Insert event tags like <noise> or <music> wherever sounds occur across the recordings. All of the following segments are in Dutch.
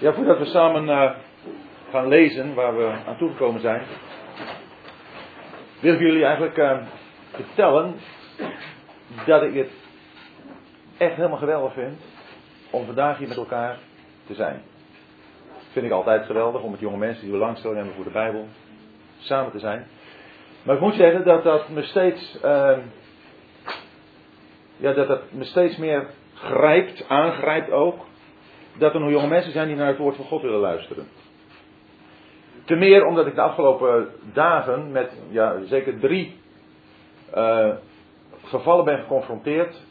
Ja, voordat we samen uh, gaan lezen waar we aan toegekomen zijn, wil ik jullie eigenlijk uh, vertellen dat ik het echt helemaal geweldig vind om vandaag hier met elkaar te zijn. vind ik altijd geweldig om met jonge mensen die belangstelling hebben voor de Bijbel samen te zijn. Maar ik moet zeggen dat dat me steeds, uh, ja, dat dat me steeds meer grijpt, aangrijpt ook dat er nog jonge mensen zijn die naar het woord van God willen luisteren. Te meer omdat ik de afgelopen dagen met ja, zeker drie uh, gevallen ben geconfronteerd.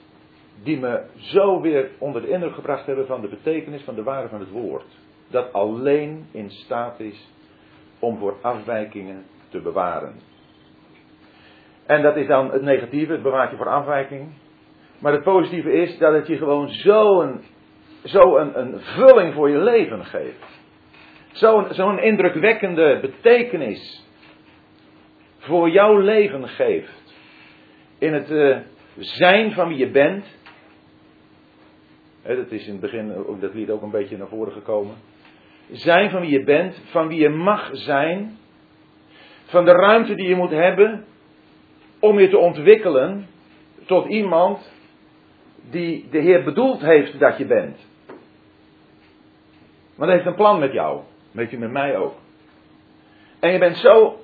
Die me zo weer onder de indruk gebracht hebben van de betekenis van de waarde van het woord. Dat alleen in staat is om voor afwijkingen te bewaren. En dat is dan het negatieve, het bewaart je voor afwijking. Maar het positieve is dat het je gewoon zo'n zo een, een vulling voor je leven geeft. Zo'n zo'n indrukwekkende betekenis voor jouw leven geeft. In het uh, zijn van wie je bent. He, dat is in het begin ook dat lied ook een beetje naar voren gekomen. Zijn van wie je bent, van wie je mag zijn. Van de ruimte die je moet hebben om je te ontwikkelen tot iemand die de Heer bedoeld heeft dat je bent. Maar hij heeft een plan met jou. Weet je, met mij ook. En je bent zo,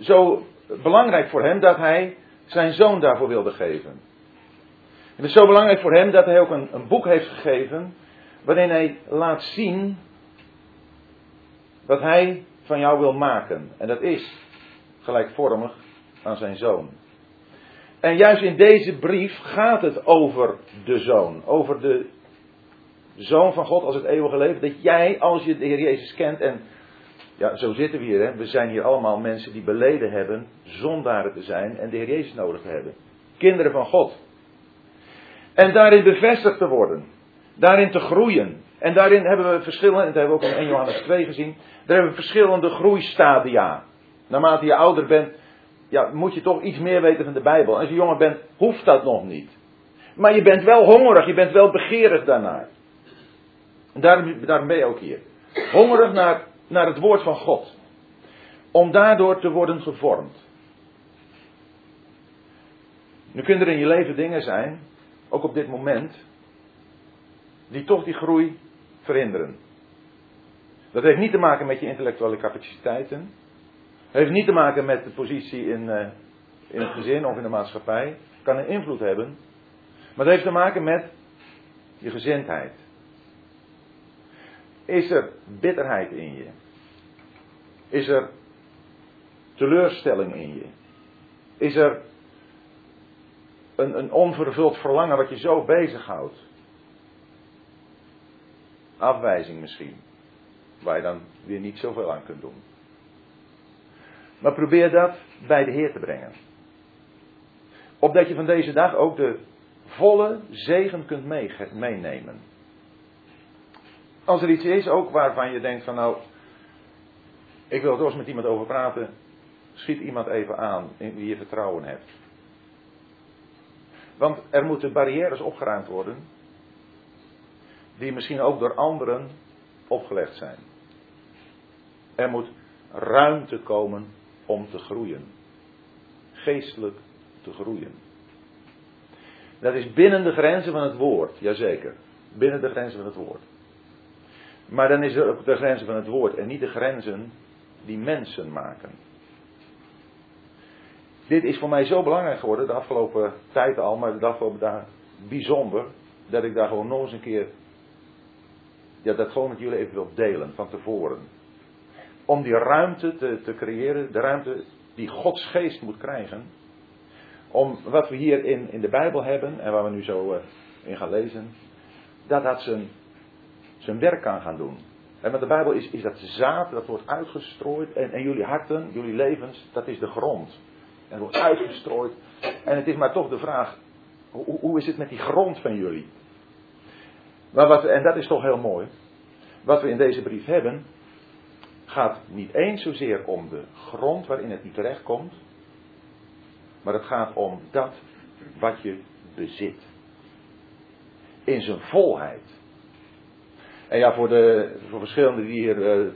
zo belangrijk voor hem dat hij zijn zoon daarvoor wilde geven. Je bent zo belangrijk voor hem dat hij ook een, een boek heeft gegeven. Waarin hij laat zien wat hij van jou wil maken. En dat is gelijkvormig aan zijn zoon. En juist in deze brief gaat het over de zoon. Over de zoon van God als het eeuwige leven. Dat jij, als je de Heer Jezus kent, en ja, zo zitten we hier, hè, we zijn hier allemaal mensen die beleden hebben zondaren te zijn en de Heer Jezus nodig te hebben. Kinderen van God. En daarin bevestigd te worden. Daarin te groeien. En daarin hebben we verschillende, en dat hebben we ook in 1 Johannes 2 gezien, daar hebben we verschillende groeistadia. Naarmate je ouder bent, ja, moet je toch iets meer weten van de Bijbel. Als je jonger bent, hoeft dat nog niet. Maar je bent wel hongerig, je bent wel begeerig daarnaar. En daarom, ben je ook hier. Hongerig naar, naar het woord van God. Om daardoor te worden gevormd. Nu kunnen er in je leven dingen zijn, ook op dit moment, die toch die groei verhinderen. Dat heeft niet te maken met je intellectuele capaciteiten. Heeft niet te maken met de positie in, uh, in het gezin of in de maatschappij. Kan een invloed hebben. Maar het heeft te maken met je gezindheid. Is er bitterheid in je? Is er teleurstelling in je? Is er een, een onvervuld verlangen wat je zo bezighoudt? Afwijzing misschien, waar je dan weer niet zoveel aan kunt doen. Maar probeer dat bij de Heer te brengen. Opdat je van deze dag ook de volle zegen kunt meenemen. Als er iets is ook waarvan je denkt van nou, ik wil er eens met iemand over praten, schiet iemand even aan in wie je vertrouwen hebt. Want er moeten barrières opgeruimd worden, die misschien ook door anderen opgelegd zijn. Er moet ruimte komen om te groeien. Geestelijk te groeien. Dat is binnen de grenzen van het woord, jazeker. Binnen de grenzen van het woord. Maar dan is er de grenzen van het woord en niet de grenzen die mensen maken. Dit is voor mij zo belangrijk geworden de afgelopen tijd al, maar de afgelopen dagen bijzonder, dat ik daar gewoon nog eens een keer, ja, dat gewoon met jullie even wil delen van tevoren. Om die ruimte te, te creëren, de ruimte die Gods geest moet krijgen, om wat we hier in, in de Bijbel hebben en waar we nu zo uh, in gaan lezen, dat dat zijn zijn werk kan gaan doen. En met de Bijbel is, is dat zaad, dat wordt uitgestrooid. En, en jullie harten, jullie levens, dat is de grond. En wordt uitgestrooid. En het is maar toch de vraag, hoe, hoe is het met die grond van jullie? Maar wat, en dat is toch heel mooi. Wat we in deze brief hebben, gaat niet eens zozeer om de grond waarin het niet terechtkomt. Maar het gaat om dat wat je bezit. In zijn volheid. En ja, voor, de, voor verschillende die hier eh,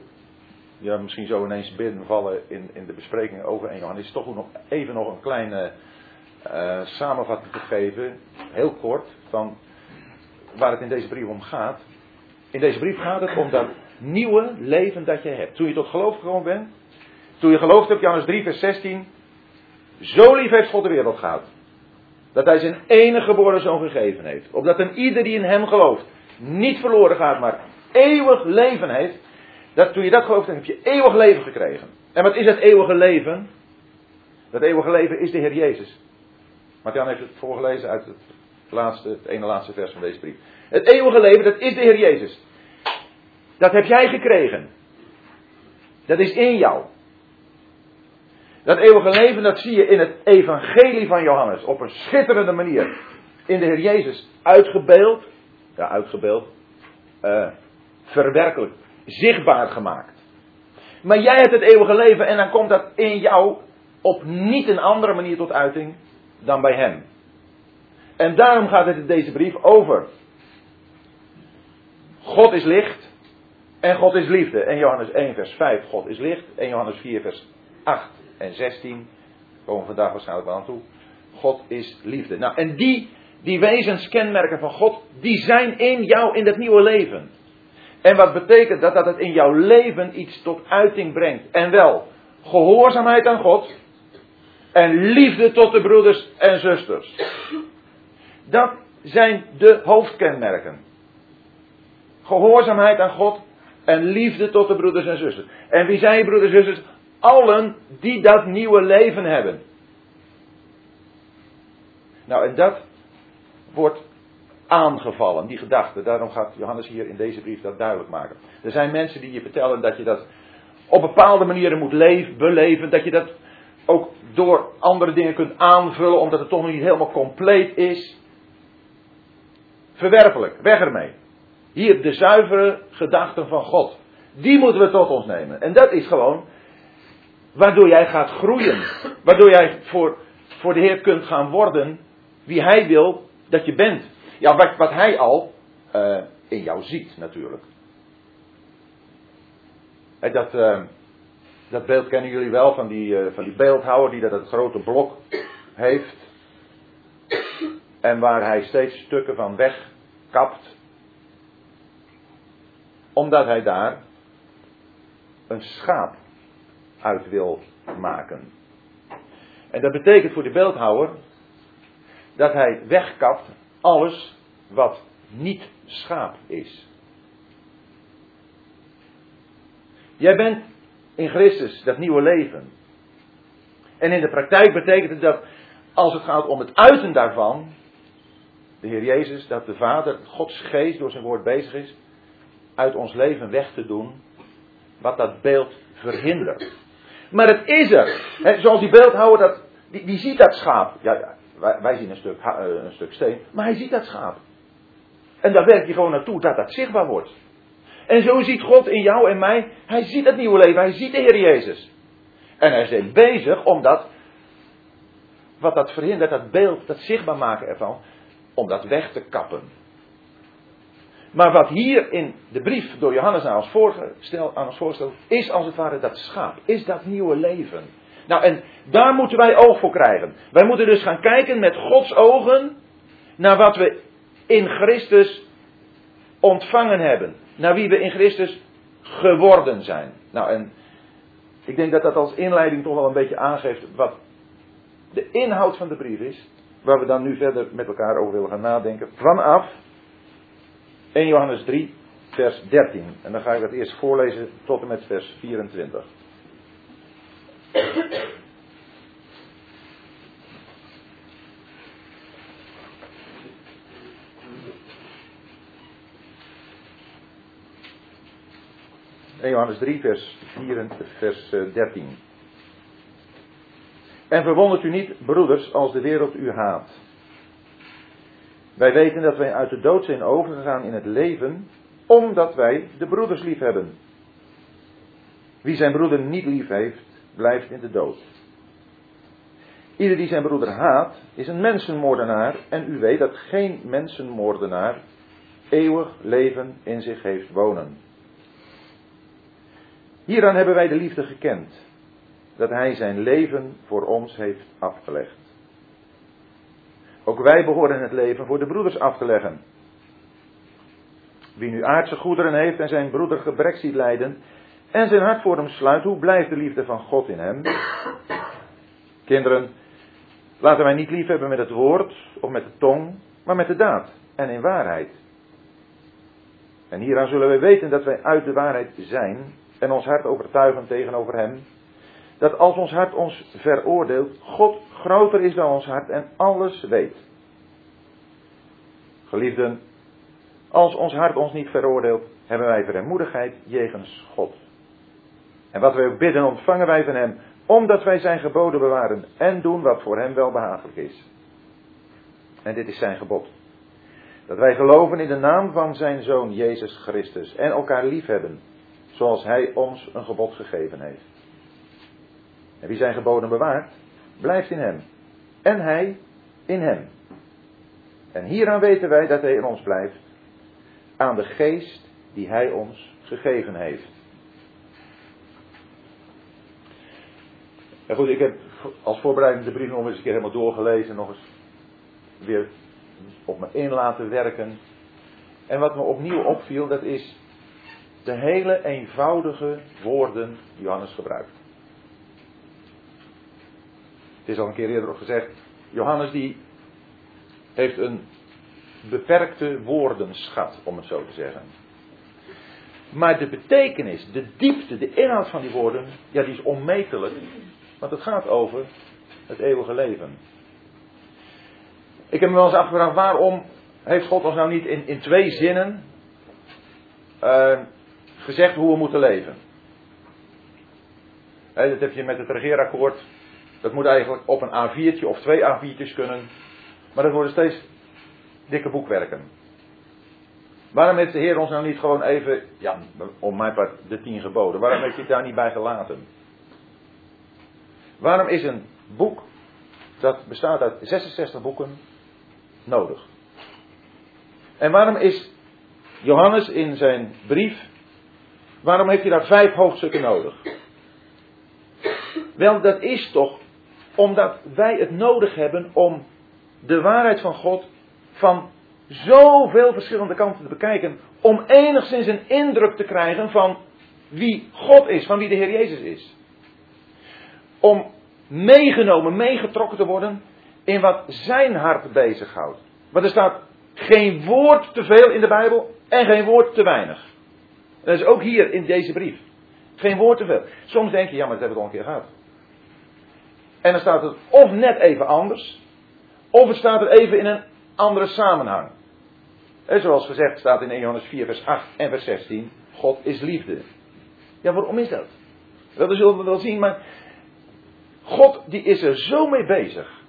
ja, misschien zo ineens binnenvallen in, in de bespreking over 1 Johannes, is toch nog even nog een kleine uh, samenvatting te geven, heel kort, van waar het in deze brief om gaat. In deze brief gaat het om dat nieuwe leven dat je hebt. Toen je tot geloof gekomen bent, toen je geloofd hebt, Johannes 3, vers 16, zo lief heeft God de wereld gehad. Dat hij zijn enige geboren zoon gegeven heeft. Opdat een ieder die in hem gelooft niet verloren gaat, maar eeuwig leven heeft. Dat, toen je dat gelooft, dan heb je eeuwig leven gekregen. En wat is het eeuwige leven? Dat eeuwige leven is de Heer Jezus. Martian heeft het voorgelezen uit het, laatste, het ene laatste vers van deze brief. Het eeuwige leven, dat is de Heer Jezus. Dat heb jij gekregen. Dat is in jou. Dat eeuwige leven, dat zie je in het evangelie van Johannes. Op een schitterende manier. In de Heer Jezus uitgebeeld. Ja, uitgebeeld. Uh, verwerkelijk. Zichtbaar gemaakt. Maar jij hebt het eeuwige leven en dan komt dat in jou op niet een andere manier tot uiting dan bij hem. En daarom gaat het in deze brief over. God is licht en God is liefde. En Johannes 1 vers 5, God is licht. En Johannes 4 vers 8 en 16, komen we vandaag waarschijnlijk wel aan toe. God is liefde. Nou, en die, die wezenskenmerken van God, die zijn in jou in dat nieuwe leven. En wat betekent dat? Dat het in jouw leven iets tot uiting brengt. En wel, gehoorzaamheid aan God. En liefde tot de broeders en zusters. Dat zijn de hoofdkenmerken. Gehoorzaamheid aan God en liefde tot de broeders en zusters. En wie zijn je broeders en zusters? Allen die dat nieuwe leven hebben. Nou, en dat wordt aangevallen, die gedachte. Daarom gaat Johannes hier in deze brief dat duidelijk maken. Er zijn mensen die je vertellen dat je dat op bepaalde manieren moet leven, beleven. Dat je dat ook door andere dingen kunt aanvullen, omdat het toch nog niet helemaal compleet is. Verwerpelijk, weg ermee. Hier de zuivere gedachten van God. Die moeten we tot ons nemen. En dat is gewoon waardoor jij gaat groeien. Waardoor jij voor, voor de Heer kunt gaan worden wie Hij wil dat je bent. Ja, wat, wat Hij al uh, in jou ziet natuurlijk. Dat, uh, dat beeld kennen jullie wel van die, uh, van die beeldhouwer die dat grote blok heeft. En waar hij steeds stukken van wegkapt. Omdat hij daar een schaap uit wil maken. En dat betekent voor de beeldhouwer dat hij wegkapt alles wat niet schaap is. Jij bent in Christus dat nieuwe leven. En in de praktijk betekent het dat als het gaat om het uiten daarvan, de Heer Jezus, dat de Vader, Gods geest door zijn woord bezig is, uit ons leven weg te doen, wat dat beeld verhindert. Maar het is er. zoals die beeldhouwer, dat, die, ziet dat schaap. Ja, wij, zien een stuk, eh, een stuk steen, maar hij ziet dat schaap. En daar werkt hij gewoon naartoe dat dat zichtbaar wordt. En zo ziet God in jou en mij, hij ziet het nieuwe leven, hij ziet de Heer Jezus. En hij is bezig om dat, wat dat verhindert, dat beeld, dat zichtbaar maken ervan, om dat weg te kappen. Maar wat hier in de brief door Johannes aan ons, voorstel, aan ons voorstelt, is als het ware dat schaap, is dat nieuwe leven. Nou, en daar moeten wij oog voor krijgen. Wij moeten dus gaan kijken met Gods ogen naar wat we in Christus ontvangen hebben. Naar wie we in Christus geworden zijn. Nou, en ik denk dat dat als inleiding toch wel een beetje aangeeft wat de inhoud van de brief is. Waar we dan nu verder met elkaar over willen gaan nadenken. Vanaf 1 Johannes 3, vers 13. En dan ga ik dat eerst voorlezen tot en met vers 24. Johannes 3, vers, 4, vers 13. Eh, en verwondert u niet, broeders, als de wereld u haat. Wij weten dat wij uit de dood zijn overgegaan in het leven, omdat wij de broeders lief hebben. Wie zijn broeder niet lief heeft, blijft in de dood. Ieder die zijn broeder haat, is een mensenmoordenaar. En u weet dat geen mensenmoordenaar eeuwig leven in zich heeft wonen. Hieraan hebben wij de liefde gekend, dat Hij zijn leven voor ons heeft afgelegd. Ook wij behoren het leven voor de broeders af te leggen. Wie nu aardse goederen heeft en zijn broeder gebrek ziet lijden en zijn hart voor hem sluit, hoe blijft de liefde van God in hem? Kinderen, laten wij niet lief hebben met het woord of met de tong, maar met de daad en in waarheid. En hieraan zullen wij weten dat wij uit de waarheid zijn en ons hart overtuigen tegenover Hem. Dat als ons hart ons veroordeelt, God groter is dan ons hart en alles weet. Geliefden, als ons hart ons niet veroordeelt, hebben wij vrijmoedigheid jegens God. En wat wij ook bidden, ontvangen wij van Hem, omdat wij Zijn geboden bewaren en doen wat voor Hem wel behagelijk is. En dit is Zijn gebod. Dat wij geloven in de naam van Zijn Zoon Jezus Christus en elkaar liefhebben, zoals Hij ons een gebod gegeven heeft. En wie Zijn geboden bewaart, blijft in Hem. En Hij in Hem. En hieraan weten wij dat Hij in ons blijft, aan de geest die Hij ons gegeven heeft. Ja goed, ik heb als voorbereiding de brief nog eens een keer helemaal doorgelezen, nog eens weer op me in laten werken. En wat me opnieuw opviel, dat is de hele eenvoudige woorden die Johannes gebruikt. Het is al een keer eerder gezegd, Johannes die heeft een beperkte woordenschat, om het zo te zeggen. Maar de betekenis, de diepte, de inhoud van die woorden, ja, die is onmetelijk. Want het gaat over het eeuwige leven. Ik heb me wel eens afgevraagd, waarom heeft God ons nou niet in, in twee zinnen uh, gezegd hoe we moeten leven? Dat heb je met het regeerakkoord. Dat moet eigenlijk op een A4'tje of twee A4'tjes kunnen. Maar dat worden steeds dikke boekwerken. Waarom heeft de Heer ons nou niet gewoon even, ja, om mijn part de tien geboden, waarom heeft hij daar niet bij gelaten? Waarom is een boek dat bestaat uit 66 boeken nodig? En waarom is Johannes in zijn brief, waarom heeft hij daar vijf hoofdstukken nodig? Wel, dat is toch omdat wij het nodig hebben om de waarheid van God van zoveel verschillende kanten te bekijken. Om enigszins een indruk te krijgen van wie God is, van wie de Heer Jezus is. Om meegenomen, meegetrokken te worden in wat zijn hart bezighoudt. Want er staat geen woord te veel in de Bijbel en geen woord te weinig. Dat is ook hier in deze brief. Geen woord te veel. Soms denk je, ja, maar dat hebben we al een keer gehad. En dan staat het of net even anders, of het staat er even in een andere samenhang. En zoals gezegd staat in 1 Johannes 4, vers 8 en vers 16: God is liefde. Ja, waarom is dat? Dat zullen we wel zien, maar God die is er zo mee bezig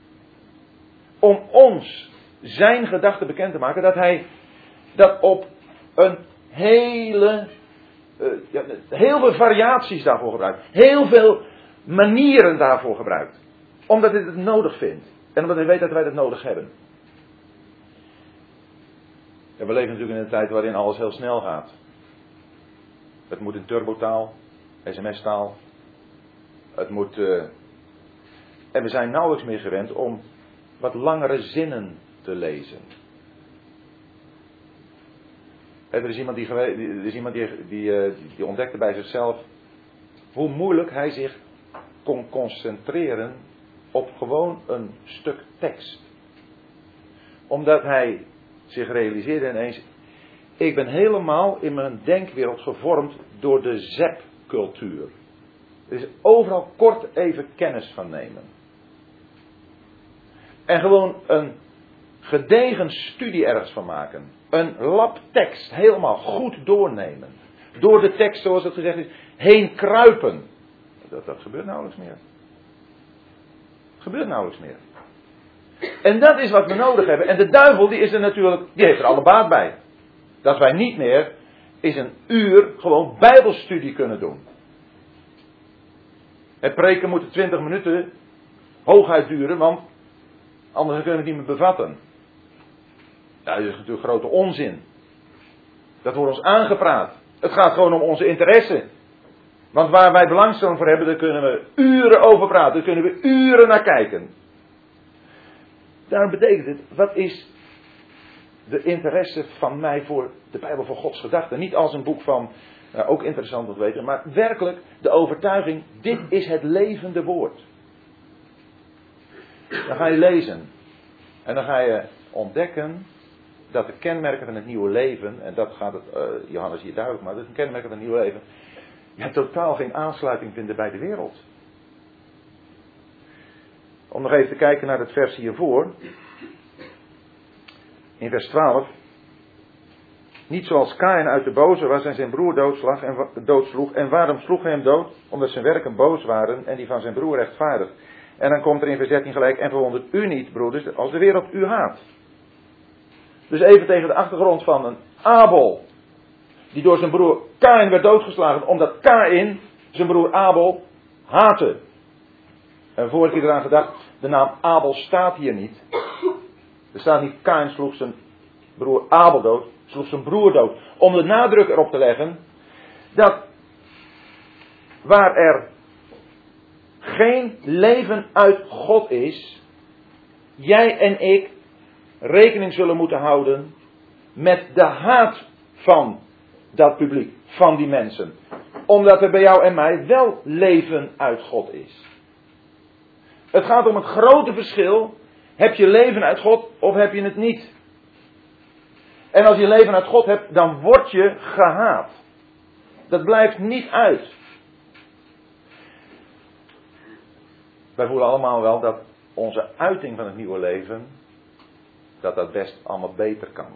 om ons zijn gedachten bekend te maken dat hij dat op een hele, ja, heel veel variaties daarvoor gebruikt. Heel veel manieren daarvoor gebruikt. Omdat hij het nodig vindt. En omdat hij weet dat wij dat nodig hebben. En we leven natuurlijk in een tijd waarin alles heel snel gaat. Het moet in turbotaal, sms-taal. Het moet. Uh, en we zijn nauwelijks meer gewend om wat langere zinnen te lezen. Er is iemand, die, er is iemand die, die, eh, die ontdekte bij zichzelf hoe moeilijk hij zich kon concentreren op gewoon een stuk tekst. Omdat hij zich realiseerde ineens, ik ben helemaal in mijn denkwereld gevormd door de zepcultuur. Er is overal kort even kennis van nemen. En gewoon een gedegen studie ergens van maken. Een lab tekst helemaal goed doornemen. Door de tekst, zoals het gezegd is, heen kruipen. Dat, dat gebeurt nauwelijks meer. Gebeurt nauwelijks meer. En dat is wat we nodig hebben. En de duivel die is er natuurlijk, die heeft er alle baat bij. Dat wij niet meer is een uur gewoon bijbelstudie kunnen doen. Het preken moet 20 minuten hooguit duren, want anders kunnen we het niet meer bevatten. Dat is natuurlijk grote onzin. Dat wordt ons aangepraat. Het gaat gewoon om onze interesse. Want waar wij belangstelling voor hebben, daar kunnen we uren over praten. Daar kunnen we uren naar kijken. Daarom betekent het, wat is de interesse van mij voor de Bijbel voor Gods gedachten? Niet als een boek van, nou, ook interessant om te weten, maar werkelijk de overtuiging, dit is het levende woord. Dan ga je lezen. En dan ga je ontdekken dat de kenmerken van het nieuwe leven, en dat gaat het, uh, Johannes hier duidelijk maar, dat een kenmerken van het nieuwe leven, ja, totaal geen aansluiting vinden bij de wereld. Om nog even te kijken naar het vers hiervoor. In vers 12. Niet zoals Kain uit de boze was en zijn broer doodslag en, doodsloeg. En waarom sloeg hij hem dood? Omdat zijn werken boos waren en die van zijn broer rechtvaardig. En dan komt er in vers 13 gelijk, en verwondert u niet, broeders, als de wereld u haat. Dus even tegen de achtergrond van een Abel, die door zijn broer Kain werd doodgeslagen, omdat Kain zijn broer Abel haatte. En vorige keer eraan gedacht, de naam Abel staat hier niet. Er staat niet Kain sloeg zijn broer Abel dood, sloeg zijn broer dood. Om de nadruk erop te leggen dat waar er geen leven uit God is, jij en ik rekening zullen moeten houden met de haat van dat publiek, van die mensen. Omdat er bij jou en mij wel leven uit God is. Het gaat om het grote verschil. Heb je leven uit God of heb je het niet? En als je leven uit God hebt, dan word je gehaat. Dat blijft niet uit. Wij voelen allemaal wel dat onze uiting van het nieuwe leven, dat dat best allemaal beter kan.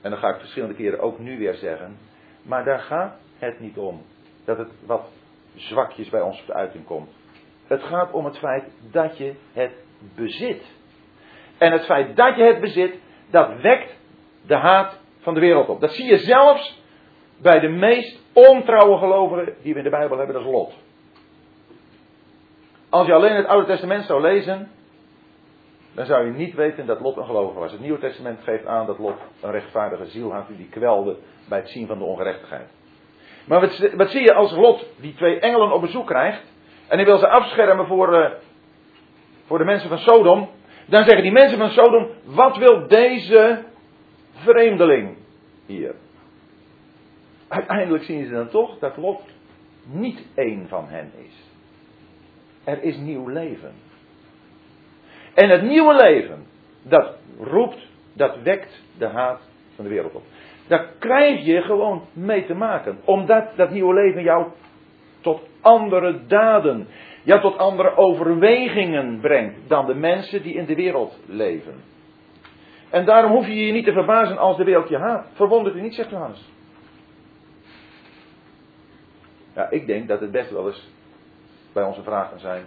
En dan ga ik verschillende keren ook nu weer zeggen, maar daar gaat het niet om. Dat het wat zwakjes bij ons tot uiting komt. Het gaat om het feit dat je het bezit. En het feit dat je het bezit, dat wekt de haat van de wereld op. Dat zie je zelfs bij de meest ontrouwe gelovigen die we in de Bijbel hebben, dat is Lot. Als je alleen het Oude Testament zou lezen, dan zou je niet weten dat Lot een gelovige was. Het Nieuwe Testament geeft aan dat Lot een rechtvaardige ziel had die kwelde bij het zien van de ongerechtigheid. Maar wat, wat zie je als Lot die twee engelen op bezoek krijgt en hij wil ze afschermen voor, uh, voor de mensen van Sodom, dan zeggen die mensen van Sodom, wat wil deze vreemdeling hier? Uiteindelijk zien ze dan toch dat Lot niet één van hen is. Er is nieuw leven. En het nieuwe leven, dat roept, dat wekt de haat van de wereld op. Daar krijg je gewoon mee te maken. Omdat dat nieuwe leven jou tot andere daden, ja tot andere overwegingen brengt dan de mensen die in de wereld leven. En daarom hoef je je niet te verbazen als de wereld je haat. Verwondert u niet, zegt Johannes. Ja, ik denk dat het best wel eens bij onze vragen zijn.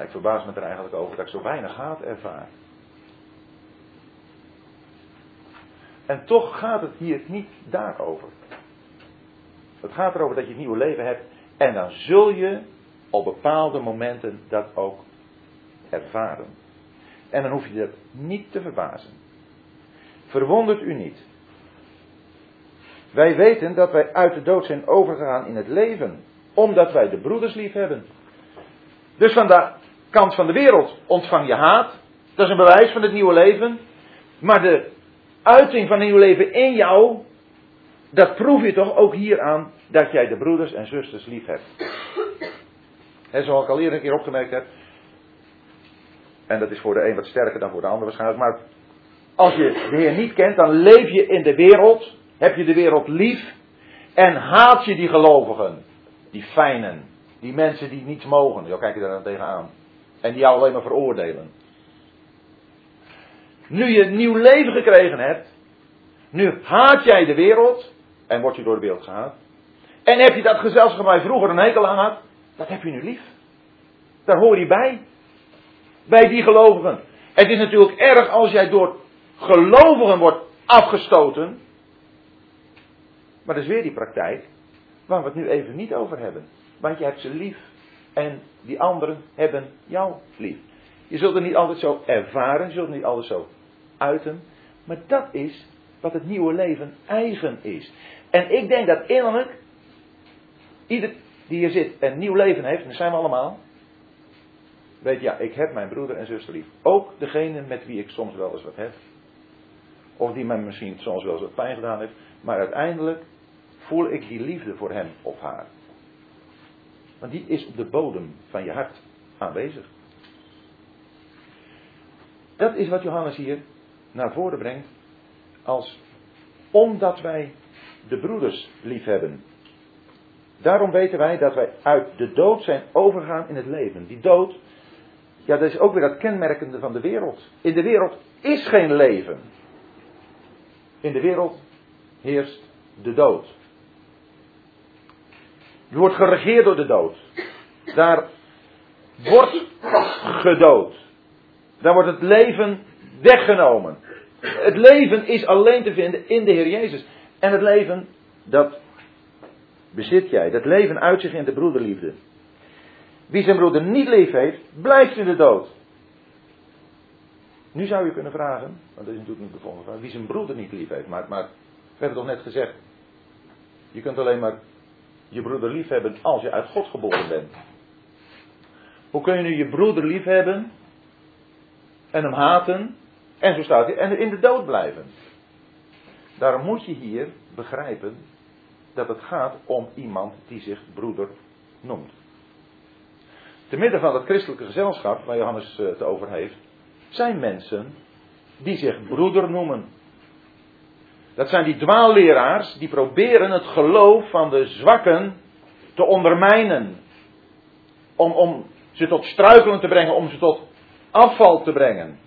Ik verbaas me er eigenlijk over dat ik zo weinig haat ervaar. En toch gaat het hier niet daarover. Het gaat erover dat je het nieuwe leven hebt. En dan zul je op bepaalde momenten dat ook ervaren. En dan hoef je dat niet te verbazen. Verwondert u niet. Wij weten dat wij uit de dood zijn overgegaan in het leven. Omdat wij de broeders lief hebben. Dus van de kant van de wereld ontvang je haat. Dat is een bewijs van het nieuwe leven. Maar de uiting van het nieuwe leven in jou, dat proef je toch ook hier aan dat jij de broeders en zusters lief hebt. En zoals ik al eerder een keer opgemerkt heb. En dat is voor de een wat sterker dan voor de ander waarschijnlijk. Maar als je de Heer niet kent, dan leef je in de wereld. Heb je de wereld lief. En haat je die gelovigen. Die fijnen. Die mensen die niets mogen. Zo kijk je daar dan tegenaan. En die jou alleen maar veroordelen. Nu je een nieuw leven gekregen hebt. Nu haat jij de wereld. En word je door de wereld gehaat. En heb je dat gezelschap je vroeger een hekel aan had. Dat heb je nu lief. Daar hoor je bij. Bij die gelovigen. Het is natuurlijk erg als jij door gelovigen wordt afgestoten. Maar dat is weer die praktijk waar we het nu even niet over hebben. Want je hebt ze lief. En die anderen hebben jou lief. Je zult het niet altijd zo ervaren, je zult het niet altijd zo uiten. Maar dat is wat het nieuwe leven eigen is. En ik denk dat innerlijk, ieder die hier zit en nieuw leven heeft, en dat zijn we allemaal, weet ja, ik heb mijn broeder en zuster lief. Ook degene met wie ik soms wel eens wat heb. Of die mij misschien soms wel eens wat pijn gedaan heeft. Maar uiteindelijk voel ik die liefde voor hem of haar. Want die is op de bodem van je hart aanwezig. Dat is wat Johannes hier naar voren brengt. Als omdat wij de broeders lief hebben. Daarom weten wij dat wij uit de dood zijn overgegaan in het leven. Die dood, ja, dat is ook weer dat kenmerkende van de wereld. In de wereld is geen leven. In de wereld heerst de dood. Je wordt geregeerd door de dood. Daar wordt gedood. Daar wordt het leven weggenomen. Het leven is alleen te vinden in de Heer Jezus. En het leven, dat bezit jij. Dat leven uit zich in de broederliefde. Wie zijn broeder niet lief heeft, blijft in de dood. Nu zou je kunnen vragen, want dat is natuurlijk niet de volgende vraag, wie zijn broeder niet lief heeft. Maar, maar we hebben toch net gezegd, je kunt alleen maar je broeder lief hebben als je uit God geboren bent. Hoe kun je nu je broeder lief hebben en hem haten en zo staat hij en in de dood blijven? Daarom moet je hier begrijpen dat het gaat om iemand die zich broeder noemt. Te midden van het christelijke gezelschap waar Johannes eh, het over heeft, zijn mensen die zich broeder noemen. Dat zijn die dwaalleraars die proberen het geloof van de zwakken te ondermijnen. Om, om ze tot struikelen te brengen, om ze tot afval te brengen.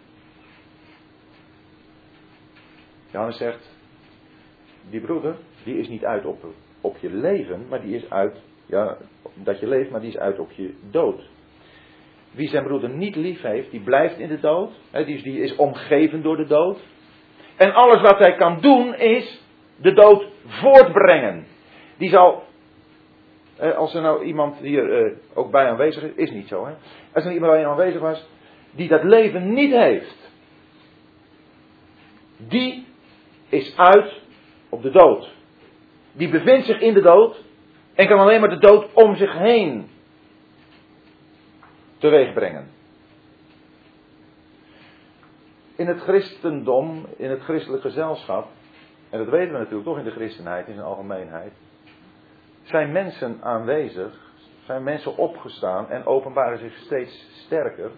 Johannes zegt, die broeder, die is niet uit op, op je leven, maar die is uit, ja, dat je leeft, maar die is uit op je dood. Wie zijn broeder niet lief heeft, die blijft in de dood. die, is, die is omgeven door de dood. En alles wat hij kan doen is de dood voortbrengen. Die zal, als er nou iemand hier eh, ook bij aanwezig is, is niet zo hè. Als er iemand bij aanwezig was, die dat leven niet heeft. Die is uit op de dood. Die bevindt zich in de dood en kan alleen maar de dood om zich heen teweeg brengen. In het christendom, in het christelijk gezelschap, en dat weten we natuurlijk toch in de christenheid in zijn algemeenheid, zijn mensen aanwezig, zijn mensen opgestaan en openbaren zich steeds sterker.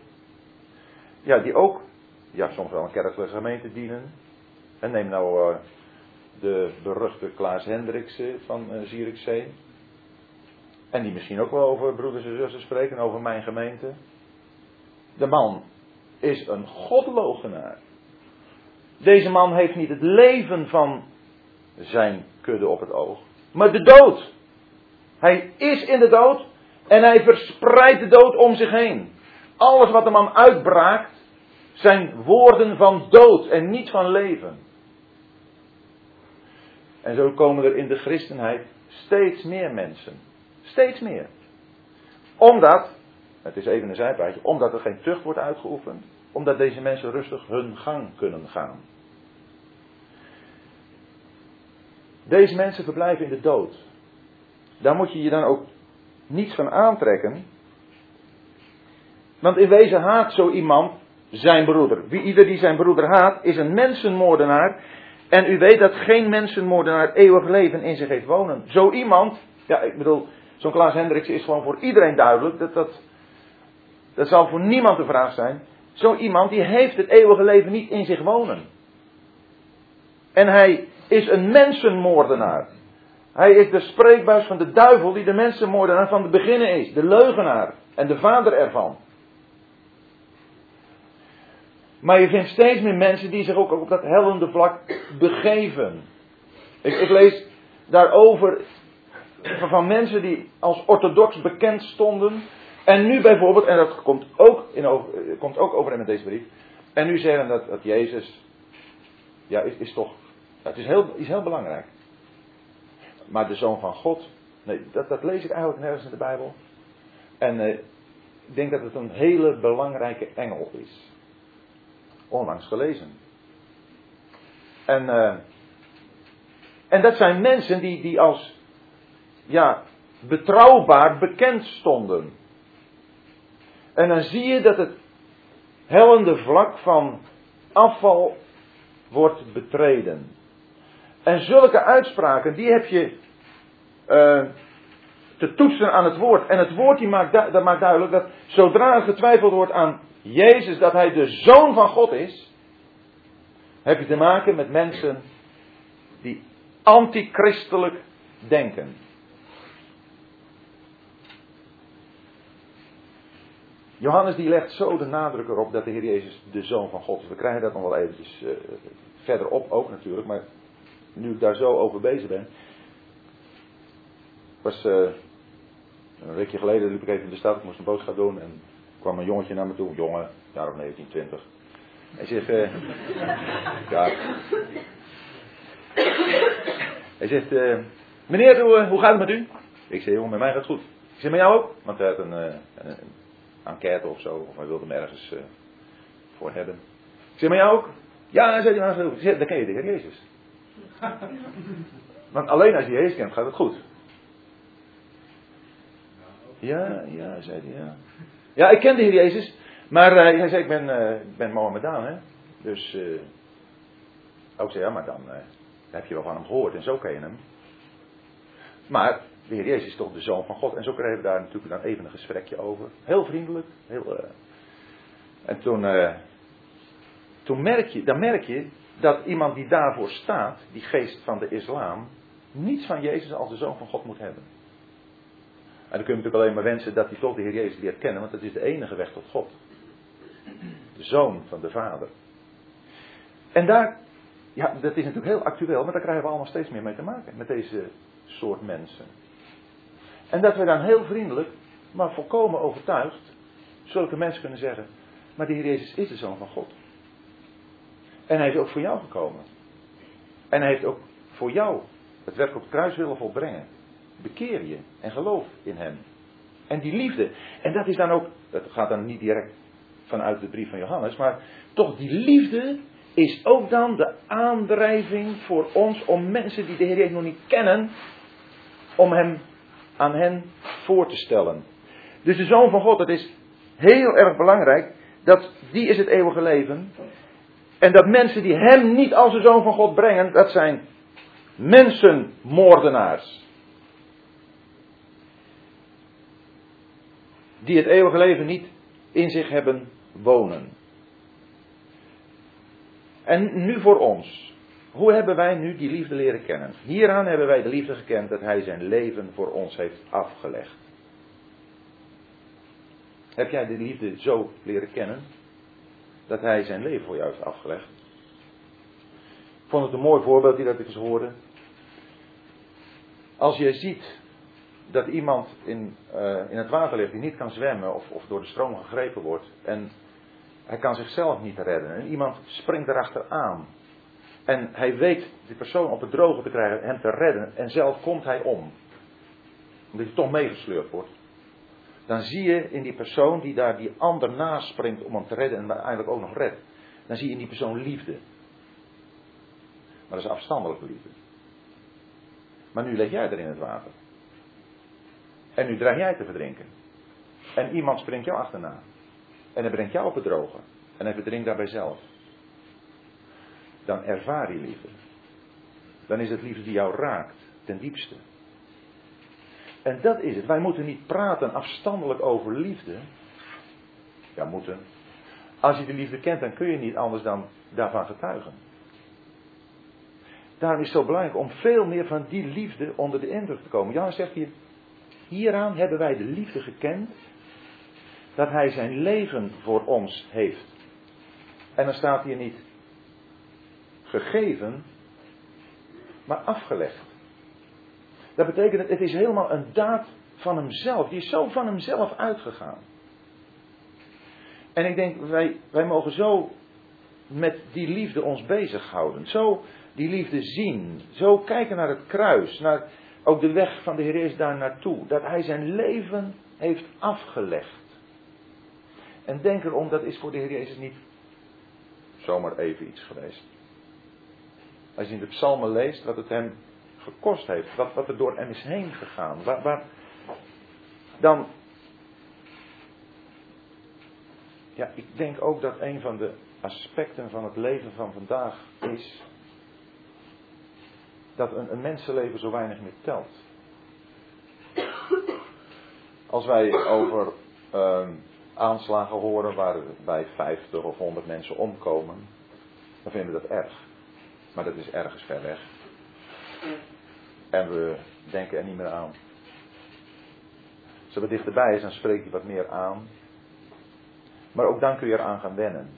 Ja, die ook, ja, soms wel een kerkelijke gemeente dienen. En neem nou uh, de beruchte Klaas Hendriksen van uh, Zierikzee. En die misschien ook wel over broeders en zussen spreken, over mijn gemeente. De man is een godlogenaar. Deze man heeft niet het leven van zijn kudde op het oog, maar de dood. Hij is in de dood en hij verspreidt de dood om zich heen. Alles wat de man uitbraakt zijn woorden van dood en niet van leven. En zo komen er in de christenheid steeds meer mensen Steeds meer. Omdat, het is even een zijpaadje, omdat er geen tucht wordt uitgeoefend. Omdat deze mensen rustig hun gang kunnen gaan. Deze mensen verblijven in de dood. Daar moet je je dan ook niets van aantrekken. Want in wezen haat zo iemand zijn broeder. Wie ieder die zijn broeder haat, is een mensenmoordenaar. En u weet dat geen mensenmoordenaar eeuwig leven in zich heeft wonen. Zo iemand, ja, ik bedoel, Zo'n Klaas Hendricks is gewoon voor iedereen duidelijk. Dat, dat, dat zal voor niemand de vraag zijn. Zo iemand die heeft het eeuwige leven niet in zich wonen. En hij is een mensenmoordenaar. Hij is de spreekbuis van de duivel die de mensenmoordenaar van het beginnen is. De leugenaar en de vader ervan. Maar je vindt steeds meer mensen die zich ook op dat hellende vlak begeven. Ik, ik lees daarover van mensen die als orthodox bekend stonden. En nu bijvoorbeeld, en dat komt ook, in over, eh, komt ook overeen met deze brief. En nu zeggen dat, dat Jezus, ja, is, is toch, het is heel, is heel belangrijk. Maar de Zoon van God, nee, dat, dat lees ik eigenlijk nergens in de Bijbel. En eh, ik denk dat het een hele belangrijke engel is. Onlangs gelezen. En eh, En dat zijn mensen die, die als ja, betrouwbaar bekend stonden. En dan zie je dat het hellende vlak van afval wordt betreden. En zulke uitspraken, die heb je uh, te toetsen aan het woord. En het woord die maakt, dat maakt duidelijk dat zodra er getwijfeld wordt aan Jezus, dat hij de zoon van God is, heb je te maken met mensen die antichristelijk denken. Johannes die legt zo de nadruk erop dat de Heer Jezus de Zoon van God is. We krijgen dat nog wel eventjes uh, verderop ook natuurlijk, maar nu ik daar zo over bezig ben. was uh, een weekje geleden liep ik even in de stad, ik moest een boodschap doen en kwam een jongetje naar me toe, jongen, jaar of 19, 20. Hij zegt, uh, <laughs> ja. Hij zegt, uh, meneer, hoe, hoe, gaat het met u? Ik zeg, jongen, met mij gaat het goed. Ik zeg, met jou ook? Want hij had een, een, een enquête of zo, of hij wilde hem ergens uh, voor hebben. Ik zeg, met jou ook? Ja, zei hij, maar goed. Dan ken je de Heer Jezus. <laughs> Want alleen als je Jezus kent, gaat het goed. Ja, ja, zei hij, ja. Ja, ik ken de Heer Jezus, maar uh, hij zei, ik ben, uh, ben Mohammedaan, hè. Dus, uh, ook zei, ja, maar dan heb je wel van hem gehoord en zo ken je hem. Maar de Heer Jezus is toch de Zoon van God. En zo kregen we daar natuurlijk dan even een gesprekje over. Heel vriendelijk. Heel, en toen, toen merk je, dan merk je dat iemand die daarvoor staat, die geest van de islam, niets van Jezus als de Zoon van God moet hebben. En dan kun je natuurlijk alleen maar wensen dat hij toch de Heer Jezus leert kennen, want dat is de enige weg tot God. De Zoon van de Vader. En daar, ja, dat is natuurlijk heel actueel, maar daar krijgen we allemaal steeds meer mee te maken, met deze soort mensen. En dat we dan heel vriendelijk, maar volkomen overtuigd, zulke mensen kunnen zeggen, maar de Heer Jezus is de Zoon van God. En hij is ook voor jou gekomen. En hij heeft ook voor jou het werk op het kruis willen volbrengen. Bekeer je en geloof in hem. En die liefde. En dat is dan ook, dat gaat dan niet direct vanuit de brief van Johannes, maar toch die liefde is ook dan de aandrijving voor ons om mensen die de Heer nog niet kennen, om hem aan hen voor te stellen. Dus de Zoon van God, het is heel erg belangrijk, dat die is het eeuwige leven. En dat mensen die hem niet als de zoon van God brengen, dat zijn mensenmoordenaars. Die het eeuwige leven niet in zich hebben wonen. En nu voor ons. Hoe hebben wij nu die liefde leren kennen? Hieraan hebben wij de liefde gekend dat Hij zijn leven voor ons heeft afgelegd. Heb jij de liefde zo leren kennen? dat hij zijn leven voor jou heeft afgelegd. Ik vond het een mooi voorbeeld die dat ik eens hoorde. Als je ziet dat iemand in, uh, in het water ligt die niet kan zwemmen of, of door de stroom gegrepen wordt en hij kan zichzelf niet redden en iemand springt erachteraan en hij weet die persoon op het droge te krijgen, hem te redden en zelf komt hij om. Omdat hij toch meegesleurd wordt dan zie je in die persoon die daar die ander naast springt om hem te redden en eigenlijk ook nog redt, dan zie je in die persoon liefde. Maar dat is afstandelijke liefde. Maar nu leg jij er in het water. En nu dreig jij te verdrinken. En iemand springt jou achterna. En hij brengt jou op het droge. En hij verdrinkt daarbij zelf. Dan ervaar je liefde. Dan is het liefde die jou raakt, ten diepste. En dat is het. Wij moeten niet praten afstandelijk over liefde. Ja, moeten. Als je de liefde kent, dan kun je niet anders dan daarvan getuigen. Daarom is het zo belangrijk om veel meer van die liefde onder de indruk te komen. Jan zegt hier, hieraan hebben wij de liefde gekend, dat hij zijn leven voor ons heeft. En dan staat hier niet gegeven, maar afgelegd. Dat betekent het is helemaal een daad van hemzelf. Die is zo van hemzelf uitgegaan. En ik denk, wij, wij mogen zo met die liefde ons bezighouden. Zo die liefde zien. Zo kijken naar het kruis. Naar ook de weg van de Heer is daar naartoe. Dat hij zijn leven heeft afgelegd. En denk erom, dat is voor de Heer Jezus niet zomaar even iets geweest. Als je in de psalmen leest wat het hem gekost heeft, wat, wat er door hem is heen gegaan, waar, waar, dan. Ja, ik denk ook dat een van de aspecten van het leven van vandaag is dat een, mensenleven zo weinig meer telt. Als wij over uh, aanslagen horen waarbij 50 of 100 mensen omkomen, dan vinden we dat erg. Maar dat is ergens ver weg. En we denken er niet meer aan. Als het wat dichterbij is, dan spreekt hij wat meer aan. Maar ook dan kun je eraan gaan wennen.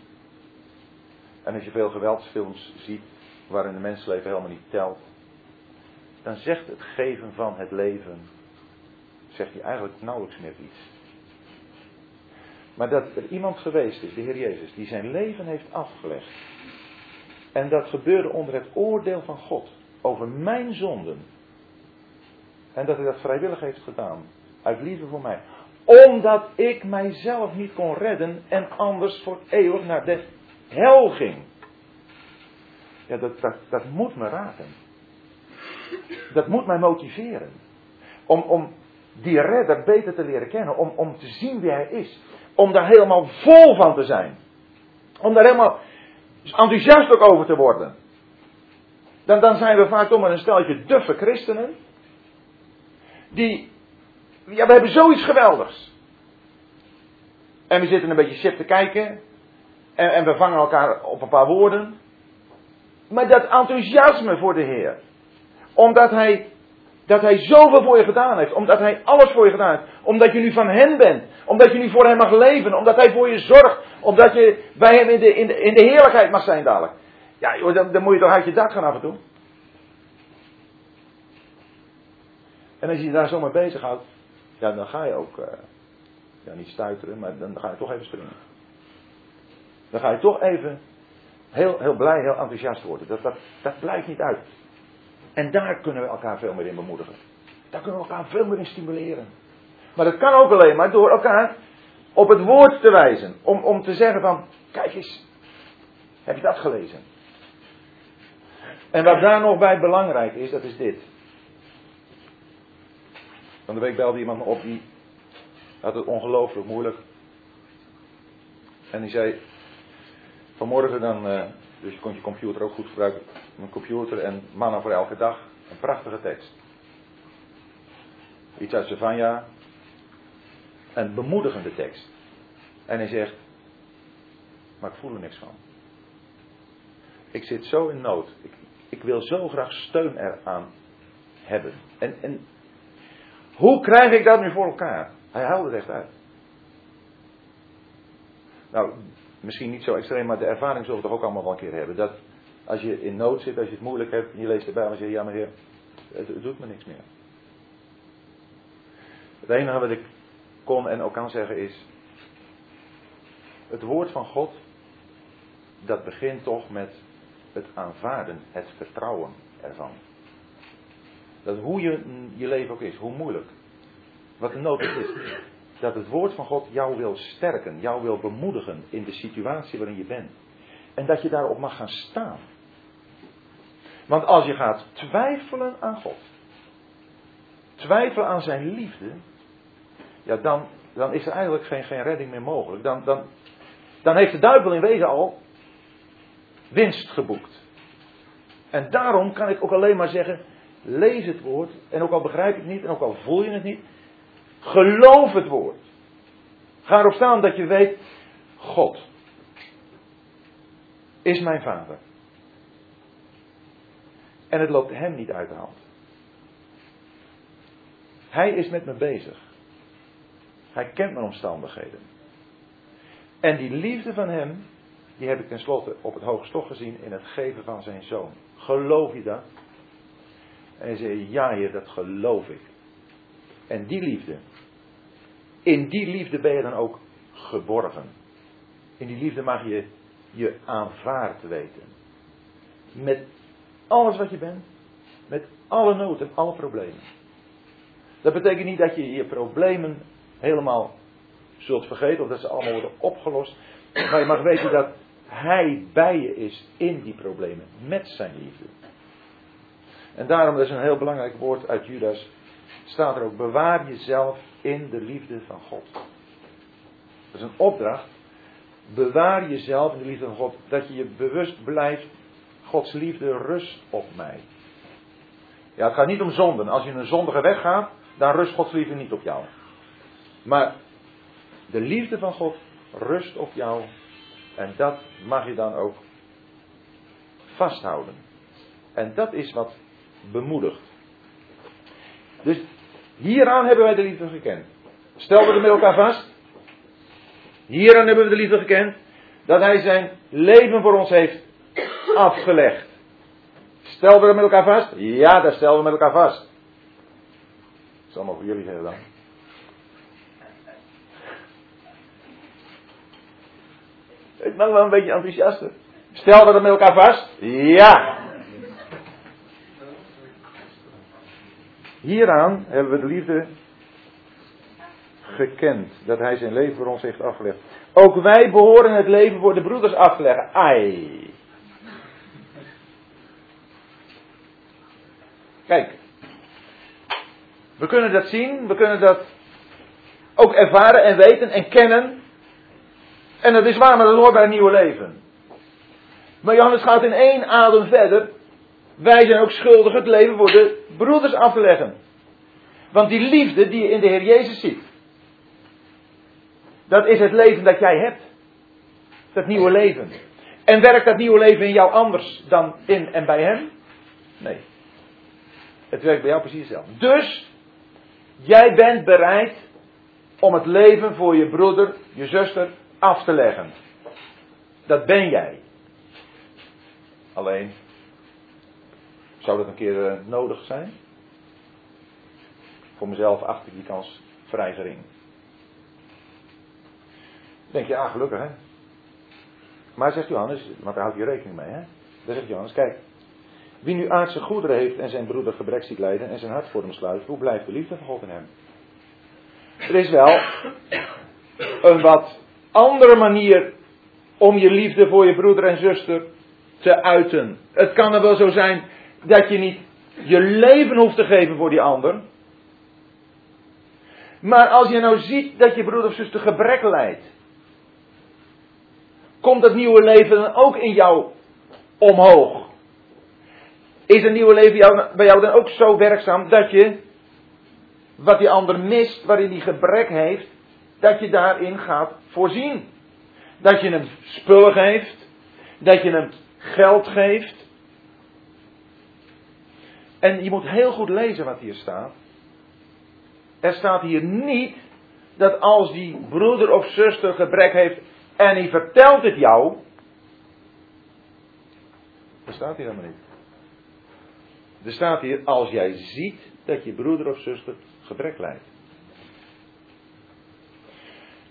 En als je veel geweldsfilms ziet waarin de mensenleven helemaal niet telt, dan zegt het geven van het leven, zegt hij eigenlijk nauwelijks meer iets. Maar dat er iemand geweest is, de Heer Jezus, die zijn leven heeft afgelegd. En dat gebeurde onder het oordeel van God over mijn zonden. En dat hij dat vrijwillig heeft gedaan. Uit liefde voor mij. Omdat ik mijzelf niet kon redden en anders voor eeuwig naar de hel ging. Ja, dat, dat, dat moet me raken. Dat moet mij motiveren. Om, om die redder beter te leren kennen. Om, om te zien wie hij is. Om daar helemaal vol van te zijn. Om daar helemaal enthousiast ook over te worden. Dan, dan zijn we vaak toch maar een steltje duffe christenen. Die, ja, we hebben zoiets geweldigs. En we zitten een beetje sip te kijken. En, en we vangen elkaar op een paar woorden. Maar dat enthousiasme voor de Heer. Omdat Hij, dat Hij zoveel voor je gedaan heeft. Omdat Hij alles voor je gedaan heeft. Omdat je nu van Hem bent. Omdat je nu voor Hem mag leven. Omdat Hij voor je zorgt. Omdat je bij Hem in de, in de, in de heerlijkheid mag zijn dadelijk. Ja, dan, dan moet je toch uit je dak gaan af en toe. En als je je daar zomaar bezig houdt, ja, dan ga je ook, uh, ja, niet stuiteren, maar dan ga je toch even springen. Dan ga je toch even heel, heel blij, heel enthousiast worden. Dat, dat, dat blijft niet uit. En daar kunnen we elkaar veel meer in bemoedigen. Daar kunnen we elkaar veel meer in stimuleren. Maar dat kan ook alleen maar door elkaar op het woord te wijzen. Om, om te zeggen van, kijk eens, heb je dat gelezen? En wat daar nog bij belangrijk is, dat is dit. Van de week belde iemand op, die had het ongelooflijk moeilijk. En die zei, vanmorgen dan, uh, dus je kon je computer ook goed gebruiken, mijn computer en mannen voor elke dag, een prachtige tekst. Iets uit Savanja, een bemoedigende tekst. En hij zegt, maar ik voel er niks van. Ik zit zo in nood. Ik, ik wil zo graag steun eraan hebben. En, en hoe krijg ik dat nu voor elkaar? Hij haalde het echt uit. Nou, misschien niet zo extreem, maar de ervaring zullen we toch ook allemaal wel een keer hebben. Dat als je in nood zit, als je het moeilijk hebt, en je leest erbij en je zegt, ja maar het doet me niks meer. Het enige wat ik kon en ook kan zeggen is, het woord van God, dat begint toch met het aanvaarden, het vertrouwen ervan. Dat hoe je, je leven ook is, hoe moeilijk, wat de nood is, dat het woord van God jou wil sterken, jou wil bemoedigen in de situatie waarin je bent. En dat je daarop mag gaan staan. Want als je gaat twijfelen aan God, twijfelen aan zijn liefde, ja, dan, dan is er eigenlijk geen, geen redding meer mogelijk. Dan, dan, dan heeft de duivel in wezen al winst geboekt. En daarom kan ik ook alleen maar zeggen, lees het woord, en ook al begrijp je het niet, en ook al voel je het niet, geloof het woord. Ga erop staan dat je weet, God is mijn vader. En het loopt hem niet uit de hand. Hij is met me bezig. Hij kent mijn omstandigheden. En die liefde van hem, die heb ik tenslotte op het hoogste gezien in het geven van zijn zoon. Geloof je dat? En hij zei, ja heer, dat geloof ik. En die liefde, in die liefde ben je dan ook geborgen. In die liefde mag je je aanvaard weten. Met alles wat je bent. Met alle nood en alle problemen. Dat betekent niet dat je je problemen helemaal zult vergeten of dat ze allemaal worden opgelost. Maar je mag weten dat Hij bij je is in die problemen met zijn liefde. En daarom, is een heel belangrijk woord uit Judas, staat er ook, bewaar jezelf in de liefde van God. Dat is een opdracht. Bewaar jezelf in de liefde van God. Dat je je bewust blijft, Gods liefde rust op mij. Ja, het gaat niet om zonden. Als je een zondige weg gaat, dan rust Gods liefde niet op jou. Maar de liefde van God rust op jou. En dat mag je dan ook vasthouden. En dat is wat bemoedigt. Dus hieraan hebben wij de liefde gekend. Stel we het met elkaar vast. Hieraan hebben we de liefde gekend. Dat hij zijn leven voor ons heeft afgelegd. Stel we het met elkaar vast? Ja, dat stellen we met elkaar vast. Dat is allemaal voor jullie heel dan. Ik ben wel een beetje enthousiaster. Stel we het met elkaar vast? Ja. Hieraan hebben we de liefde gekend. Dat hij zijn leven voor ons heeft afgelegd. Ook wij behoren het leven voor de broeders af te leggen. Ai. Kijk. We kunnen dat zien. We kunnen dat ook ervaren en weten en kennen. En dat is waar, maar dat hoort bij het nieuwe leven. Maar Johannes gaat in één adem verder. Wij zijn ook schuldig het leven voor de broeders af te leggen. Want die liefde die je in de Heer Jezus ziet. Dat is het leven dat jij hebt. Dat nieuwe leven. En werkt dat nieuwe leven in jou anders dan in en bij hem? Nee. Het werkt bij jou precies hetzelfde. Dus, jij bent bereid om het leven voor je broeder, je zuster af te leggen. Dat ben jij. Alleen, zou dat een keer uh, nodig zijn? Voor mezelf achter die kans vrij gering. Denk je, ah gelukkig hè. Maar zegt Johannes, want daar houdt je rekening mee hè. Dan zegt Johannes, kijk. Wie nu aardse goederen heeft en zijn broeder gebrek ziet lijden en zijn hart voor hem sluit, hoe blijft de liefde van God in hem? Er is wel een wat andere manier om je liefde voor je broeder en zuster te uiten. Het kan er wel zo zijn dat je niet je leven hoeft te geven voor die ander. Maar als je nou ziet dat je broeder of zuster gebrek lijdt, komt dat nieuwe leven dan ook in jou omhoog? Is een nieuwe leven bij jou dan ook zo werkzaam dat je wat die ander mist, waarin die gebrek heeft, dat je daarin gaat voorzien? Dat je hem spullen geeft, dat je hem geld geeft. En je moet heel goed lezen wat hier staat. Er staat hier niet dat als die broeder of zuster gebrek heeft en hij vertelt het jou. Dat staat hier helemaal niet. Er staat hier als jij ziet dat je broeder of zuster gebrek lijdt.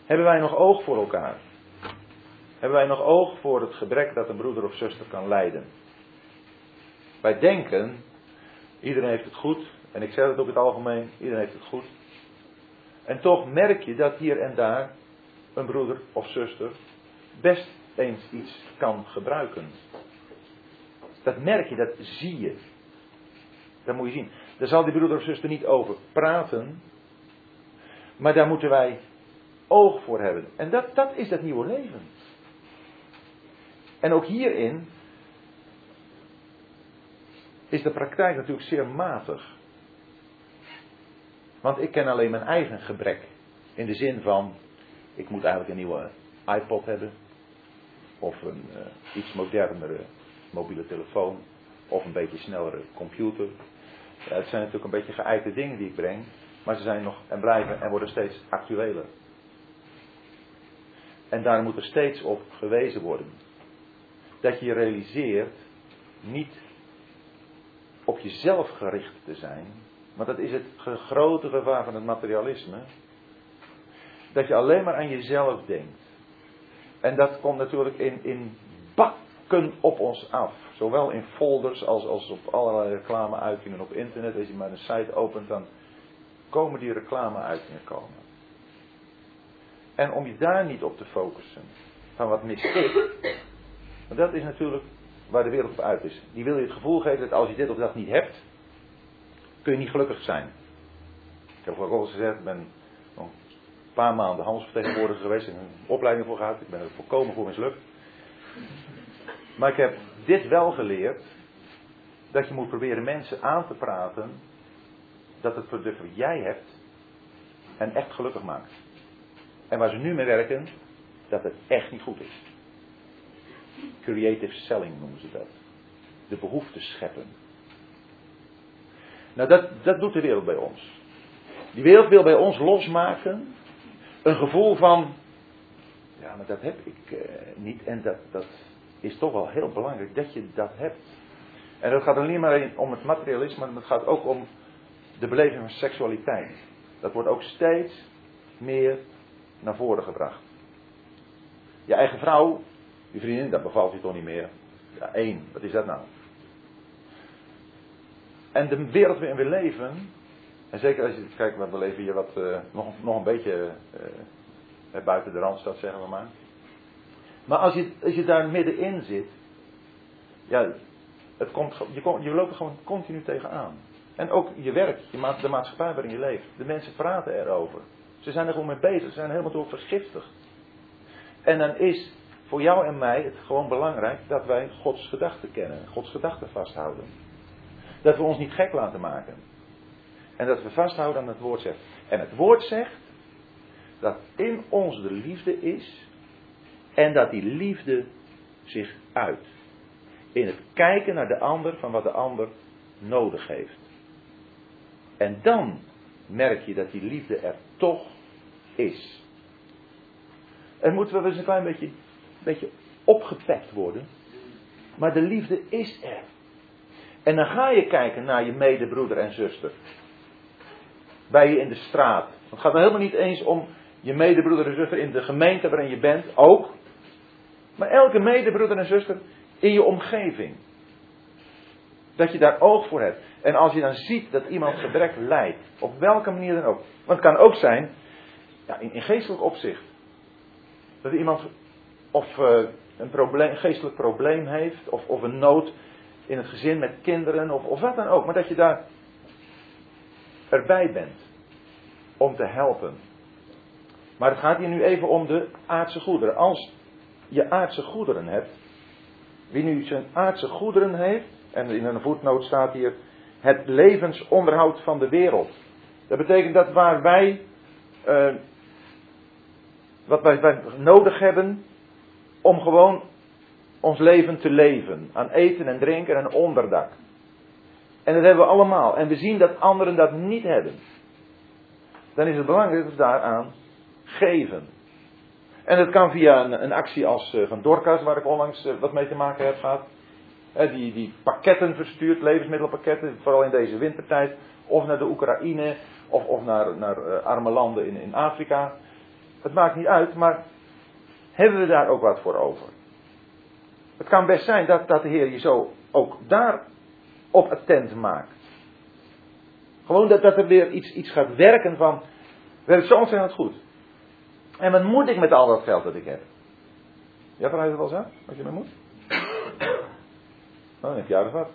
Hebben wij nog oog voor elkaar? Hebben wij nog oog voor het gebrek dat een broeder of zuster kan lijden? Wij denken, iedereen heeft het goed, en ik zeg het ook in het algemeen, iedereen heeft het goed. En toch merk je dat hier en daar een broeder of zuster best eens iets kan gebruiken. Dat merk je, dat zie je. Dat moet je zien. Daar zal die broeder of zuster niet over praten, maar daar moeten wij oog voor hebben. En dat, dat is dat nieuwe leven. En ook hierin is de praktijk natuurlijk zeer matig. Want ik ken alleen mijn eigen gebrek. In de zin van, ik moet eigenlijk een nieuwe iPod hebben. Of een uh, iets modernere mobiele telefoon. Of een beetje snellere computer. Ja, het zijn natuurlijk een beetje geëikte dingen die ik breng. Maar ze zijn nog en blijven en worden steeds actueler. En daar moet er steeds op gewezen worden. Dat je realiseert niet op jezelf gericht te zijn. Want dat is het grote gevaar van het materialisme. Dat je alleen maar aan jezelf denkt. En dat komt natuurlijk in, in bakken op ons af. Zowel in folders als, als op allerlei reclameuitingen op internet. Als je maar een site opent, dan komen die reclameuitingen komen. En om je daar niet op te focussen, van wat mis ik. <coughs> Want dat is natuurlijk waar de wereld op uit is. Die wil je het gevoel geven dat als je dit of dat niet hebt, kun je niet gelukkig zijn. Ik heb ook al gezegd, ik ben een paar maanden handelsvertegenwoordiger geweest en een opleiding voor gehad. Ik ben er volkomen voor mislukt. Maar ik heb dit wel geleerd, dat je moet proberen mensen aan te praten dat het product wat jij hebt en echt gelukkig maakt. En waar ze nu mee werken, dat het echt niet goed is. Creative selling noemen ze dat. De behoefte scheppen. Nou, dat, dat doet de wereld bij ons. Die wereld wil bij ons losmaken een gevoel van, ja, maar dat heb ik eh, niet en dat, dat is toch wel heel belangrijk dat je dat hebt. En dat gaat alleen maar om het materialisme, maar het gaat ook om de beleving van seksualiteit. Dat wordt ook steeds meer naar voren gebracht. Je eigen vrouw, je vriendin, dat bevalt je toch niet meer. Ja, één, wat is dat nou? En de wereld waarin we leven, en zeker als je kijkt, we leven hier wat, uh, nog, nog een beetje uh, buiten de randstad, zeggen we maar. Maar als je, als je daar middenin zit, ja, het komt, je, je loopt er gewoon continu tegenaan. En ook je werk, je, de maatschappij waarin je leeft. De mensen praten erover. Ze zijn er gewoon mee bezig. Ze zijn helemaal door vergiftigd. En dan is voor jou en mij het gewoon belangrijk dat wij Gods gedachten kennen. Gods gedachten vasthouden. Dat we ons niet gek laten maken. En dat we vasthouden aan het woord zegt. En het woord zegt dat in ons de liefde is. En dat die liefde zich uit. In het kijken naar de ander van wat de ander nodig heeft. En dan merk je dat die liefde er toch is. En moeten we wel eens een klein beetje, beetje opgepekt worden. Maar de liefde is er. En dan ga je kijken naar je medebroeder en zuster. Bij je in de straat. Het gaat dan helemaal niet eens om je medebroeder en zuster in de gemeente waarin je bent, ook. Maar elke medebroeder en zuster in je omgeving. Dat je daar oog voor hebt. En als je dan ziet dat iemand gebrek lijdt, op welke manier dan ook. Want het kan ook zijn, ja, in, in geestelijk opzicht. Dat iemand of uh, een probleem, geestelijk probleem heeft, of, of een nood in het gezin met kinderen, of, of wat dan ook. Maar dat je daar erbij bent om te helpen. Maar het gaat hier nu even om de aardse goederen. Als je aardse goederen hebt, wie nu zijn aardse goederen heeft, en in een voetnoot staat hier het levensonderhoud van de wereld. Dat betekent dat waar wij, uh, wat wij, wij nodig hebben om gewoon ons leven te leven. Aan eten en drinken en onderdak. En dat hebben we allemaal. En we zien dat anderen dat niet hebben. Dan is het belangrijk dat we daaraan geven. En dat kan via een, een actie als uh, van Dorcas, waar ik onlangs uh, wat mee te maken heb gehad die, die pakketten verstuurt, levensmiddelpakketten, vooral in deze wintertijd, of naar de Oekraïne, of, of naar, naar uh, arme landen in, in Afrika. Het maakt niet uit, maar hebben we daar ook wat voor over? Het kan best zijn dat, dat de Heer je zo ook daar op attent maakt. Gewoon dat, dat er weer iets, iets gaat werken van, werkt zo ontzettend goed. En wat moet ik met al dat geld dat ik heb? Ja, vanuit het wel zo? Wat je mee moet? Dan heb je aardig wat.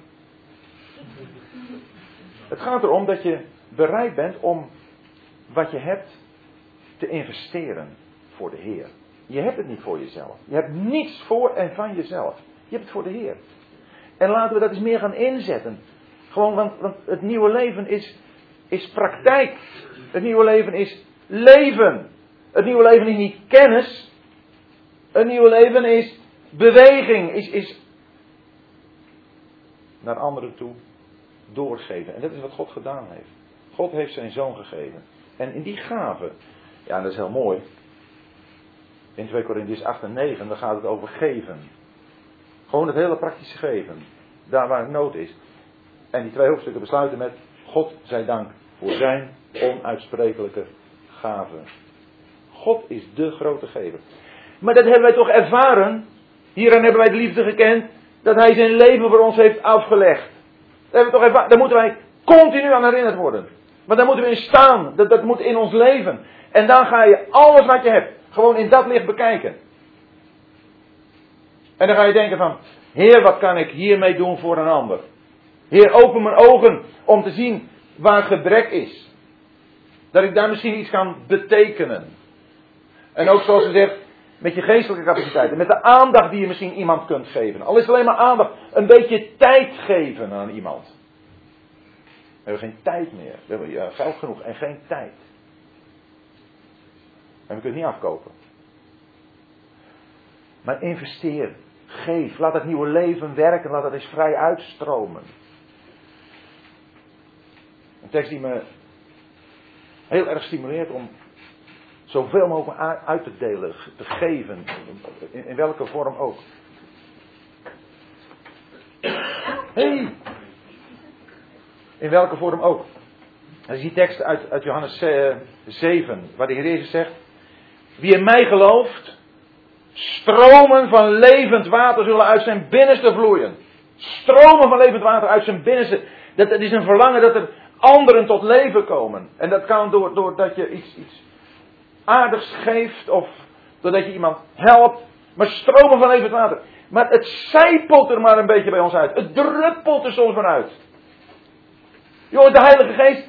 Het gaat erom dat je bereid bent om wat je hebt te investeren voor de Heer. Je hebt het niet voor jezelf. Je hebt niets voor en van jezelf. Je hebt het voor de Heer. En laten we dat eens meer gaan inzetten. Gewoon, want, want het nieuwe leven is, is praktijk. Het nieuwe leven is leven. Het nieuwe leven is niet kennis. Het nieuwe leven is beweging, is, is naar anderen toe doorgeven. En dat is wat God gedaan heeft. God heeft zijn zoon gegeven. En in die gave, ja, dat is heel mooi. In 2 Corinthians 8 en 9, dan gaat het over geven. Gewoon het hele praktische geven. Daar waar het nood is. En die twee hoofdstukken besluiten met: God zij dank voor zijn onuitsprekelijke gave. God is de grote gever. Maar dat hebben wij toch ervaren. Hieraan hebben wij de liefde gekend dat hij zijn leven voor ons heeft afgelegd. Daar, hebben we toch even, daar moeten wij continu aan herinnerd worden. Maar daar moeten we in staan. Dat, dat moet in ons leven. En dan ga je alles wat je hebt, gewoon in dat licht bekijken. En dan ga je denken van, Heer, wat kan ik hiermee doen voor een ander? Heer, open mijn ogen om te zien waar gebrek is. Dat ik daar misschien iets kan betekenen. En ook zoals ze zegt, met je geestelijke capaciteiten. Met de aandacht die je misschien iemand kunt geven. Al is het alleen maar aandacht. Een beetje tijd geven aan iemand. We hebben geen tijd meer. We hebben ja, geld genoeg en geen tijd. En we kunnen het niet afkopen. Maar investeer. Geef. Laat het nieuwe leven werken. Laat het eens vrij uitstromen. Een tekst die me heel erg stimuleert om zoveel mogelijk uit te delen, te geven, in, welke vorm ook. Hey! In welke vorm ook. Dat is die tekst uit, uit Johannes 7, eh, waar de Heer Jezus zegt: Wie in mij gelooft, stromen van levend water zullen uit zijn binnenste vloeien. Stromen van levend water uit zijn binnenste. Dat, is een verlangen dat er anderen tot leven komen. En dat kan door, doordat je iets, iets aardigs geeft of doordat je iemand helpt. Maar stromen van levend water. Maar het zijpelt er maar een beetje bij ons uit. Het druppelt er soms van uit. Jongen, de Heilige Geest,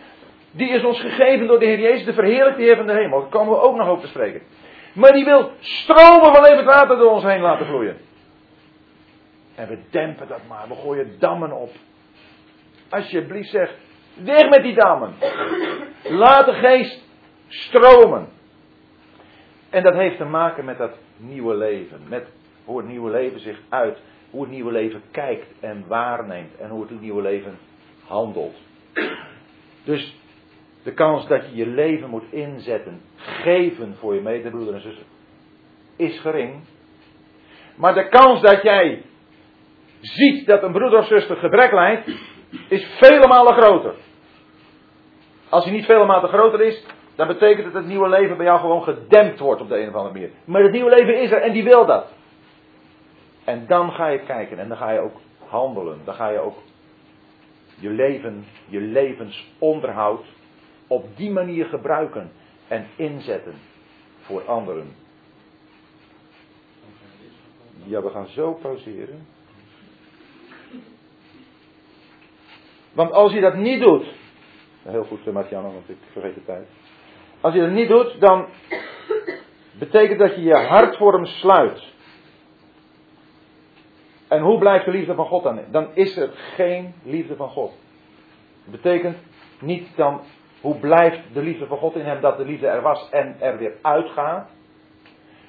die is ons gegeven door de Heer Jezus, de verheerlijkte Heer van de hemel. Daar komen we ook nog over te spreken. Maar die wil stromen van levend water door ons heen laten vloeien. En we dempen dat maar, we gooien dammen op. Alsjeblieft zeg, weg met die dammen. Laat de geest stromen. En dat heeft te maken met dat nieuwe leven. Met hoe het nieuwe leven zich uit. Hoe het nieuwe leven kijkt en waarneemt. En hoe het nieuwe leven handelt. Dus de kans dat je je leven moet inzetten, geven voor je medebroeder en zuster, is gering. Maar de kans dat jij ziet dat een broeder of zuster gebrek lijdt, is vele malen groter. Als hij niet vele malen groter is, dan betekent dat het nieuwe leven bij jou gewoon gedempt wordt op de een of andere manier. Maar het nieuwe leven is er en die wil dat. En dan ga je kijken en dan ga je ook handelen. Dan ga je ook je leven, je levensonderhoud op die manier gebruiken en inzetten voor anderen. Ja, we gaan zo pauzeren. Want als je dat niet doet. Heel goed, Martiano, want ik vergeet de tijd. Als je dat niet doet, dan betekent dat je je hart voor hem sluit. En hoe blijft de liefde van God dan? Dan is er geen liefde van God. Dat betekent niet dan hoe blijft de liefde van God in hem dat de liefde er was en er weer uitgaat.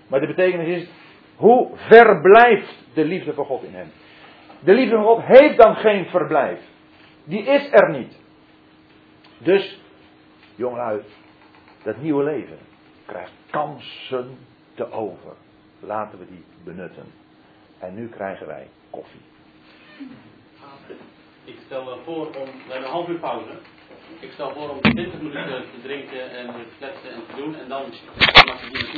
Maar de betekenis is hoe verblijft de liefde van God in hem. De liefde van God heeft dan geen verblijf. Die is er niet. Dus, jongelui, dat nieuwe leven krijgt kansen te over. Laten we die benutten. En nu krijgen wij koffie. Ik stel voor om, we een half uur pauze. Ik stel voor om 20 minuten te drinken en te kletsen en te doen. En dan